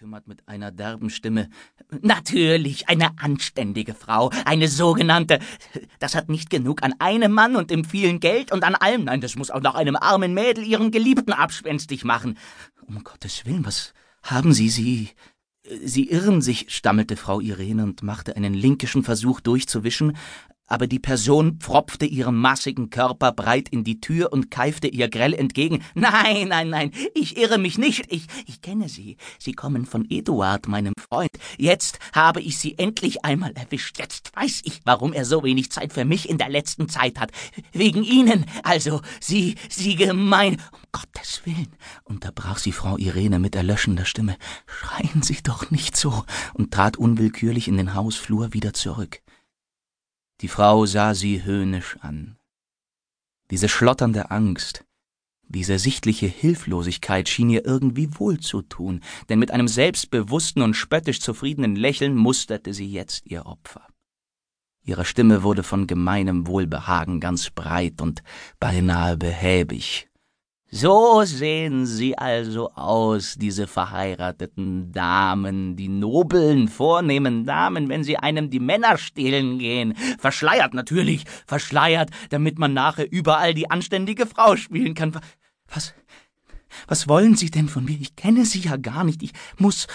bekümmert mit einer derben Stimme. Natürlich, eine anständige Frau, eine sogenannte. Das hat nicht genug an einem Mann und dem vielen Geld und an allem. Nein, das muss auch noch einem armen Mädel ihren Geliebten abspenstig machen. Um Gottes Willen, was haben Sie, Sie. Sie irren sich, stammelte Frau Irene und machte einen linkischen Versuch durchzuwischen, aber die Person pfropfte ihren massigen Körper breit in die Tür und keifte ihr grell entgegen. Nein, nein, nein, ich irre mich nicht. Ich, ich kenne Sie. Sie kommen von Eduard, meinem Freund. Jetzt habe ich Sie endlich einmal erwischt. Jetzt weiß ich, warum er so wenig Zeit für mich in der letzten Zeit hat. Wegen Ihnen. Also, Sie, Sie gemein. Um Gottes Willen, unterbrach sie Frau Irene mit erlöschender Stimme. Schreien Sie doch nicht so und trat unwillkürlich in den Hausflur wieder zurück. Die Frau sah sie höhnisch an. Diese schlotternde Angst, diese sichtliche Hilflosigkeit schien ihr irgendwie wohlzutun, denn mit einem selbstbewussten und spöttisch zufriedenen Lächeln musterte sie jetzt ihr Opfer. Ihre Stimme wurde von gemeinem Wohlbehagen ganz breit und beinahe behäbig. So sehen sie also aus, diese verheirateten Damen, die nobeln, vornehmen Damen, wenn sie einem die Männer stehlen gehen. Verschleiert natürlich, verschleiert, damit man nachher überall die anständige Frau spielen kann. Was, was wollen Sie denn von mir? Ich kenne Sie ja gar nicht. Ich muss,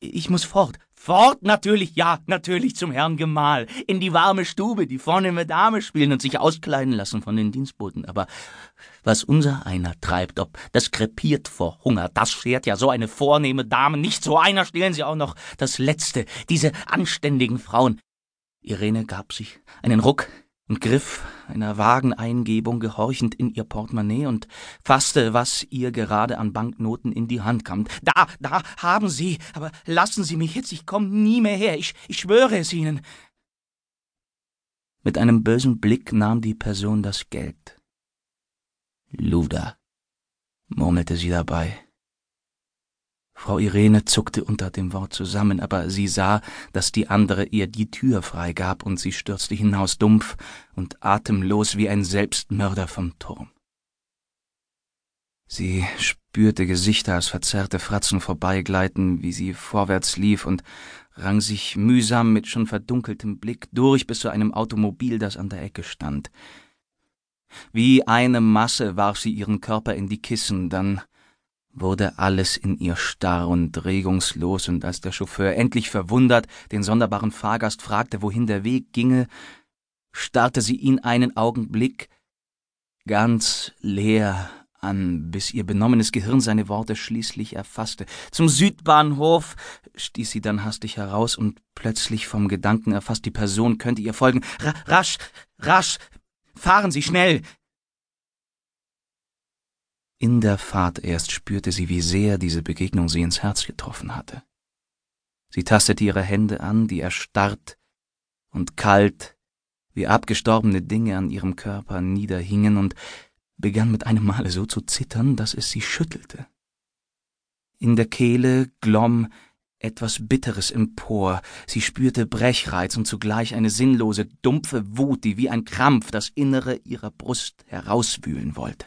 ich muss fort. Fort natürlich, ja, natürlich zum Herrn Gemahl, in die warme Stube, die vornehme Dame spielen und sich auskleiden lassen von den Dienstboten. Aber was unser einer treibt, ob das krepiert vor Hunger, das schert ja so eine vornehme Dame nicht. So einer stehlen sie auch noch das Letzte, diese anständigen Frauen. Irene gab sich einen Ruck, und griff einer vagen Eingebung gehorchend in ihr Portemonnaie und fasste, was ihr gerade an Banknoten in die Hand kam. Da, da haben Sie, aber lassen Sie mich jetzt, ich komme nie mehr her, ich, ich schwöre es Ihnen. Mit einem bösen Blick nahm die Person das Geld. Luda, murmelte sie dabei. Frau Irene zuckte unter dem Wort zusammen, aber sie sah, dass die andere ihr die Tür freigab, und sie stürzte hinaus dumpf und atemlos wie ein Selbstmörder vom Turm. Sie spürte Gesichter als verzerrte Fratzen vorbeigleiten, wie sie vorwärts lief und rang sich mühsam mit schon verdunkeltem Blick durch bis zu einem Automobil, das an der Ecke stand. Wie eine Masse warf sie ihren Körper in die Kissen, dann wurde alles in ihr starr und regungslos, und als der Chauffeur endlich verwundert den sonderbaren Fahrgast fragte, wohin der Weg ginge, starrte sie ihn einen Augenblick ganz leer an, bis ihr benommenes Gehirn seine Worte schließlich erfasste. Zum Südbahnhof, stieß sie dann hastig heraus und plötzlich vom Gedanken erfasst, die Person könnte ihr folgen. Ra rasch, rasch, fahren Sie schnell, in der Fahrt erst spürte sie, wie sehr diese Begegnung sie ins Herz getroffen hatte. Sie tastete ihre Hände an, die erstarrt und kalt wie abgestorbene Dinge an ihrem Körper niederhingen und begann mit einem Male so zu zittern, dass es sie schüttelte. In der Kehle glomm etwas Bitteres empor, sie spürte Brechreiz und zugleich eine sinnlose, dumpfe Wut, die wie ein Krampf das Innere ihrer Brust herauswühlen wollte.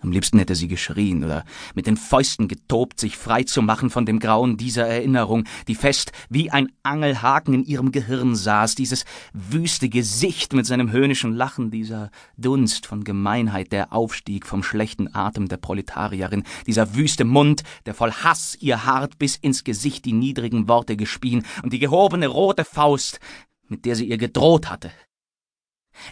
Am liebsten hätte sie geschrien oder mit den Fäusten getobt, sich frei zu machen von dem Grauen dieser Erinnerung, die fest wie ein Angelhaken in ihrem Gehirn saß, dieses wüste Gesicht mit seinem höhnischen Lachen, dieser Dunst von Gemeinheit, der aufstieg vom schlechten Atem der Proletarierin, dieser wüste Mund, der voll Hass ihr hart bis ins Gesicht die niedrigen Worte gespien und die gehobene rote Faust, mit der sie ihr gedroht hatte.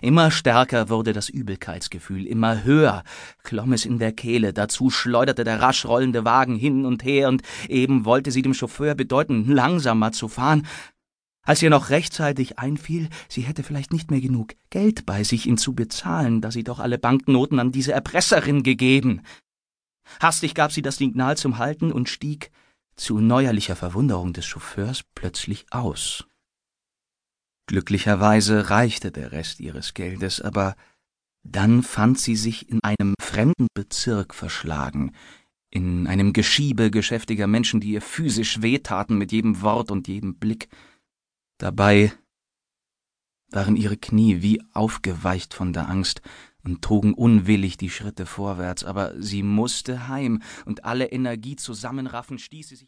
Immer stärker wurde das Übelkeitsgefühl, immer höher klomm es in der Kehle, dazu schleuderte der rasch rollende Wagen hin und her, und eben wollte sie dem Chauffeur bedeuten, langsamer zu fahren, als ihr noch rechtzeitig einfiel, sie hätte vielleicht nicht mehr genug Geld bei sich, ihn zu bezahlen, da sie doch alle Banknoten an diese Erpresserin gegeben. Hastig gab sie das Signal zum Halten und stieg, zu neuerlicher Verwunderung des Chauffeurs, plötzlich aus. Glücklicherweise reichte der Rest ihres Geldes, aber dann fand sie sich in einem fremden Bezirk verschlagen, in einem Geschiebe geschäftiger Menschen, die ihr physisch wehtaten mit jedem Wort und jedem Blick. Dabei waren ihre Knie wie aufgeweicht von der Angst und trugen unwillig die Schritte vorwärts, aber sie musste heim, und alle Energie zusammenraffen stieß sie sich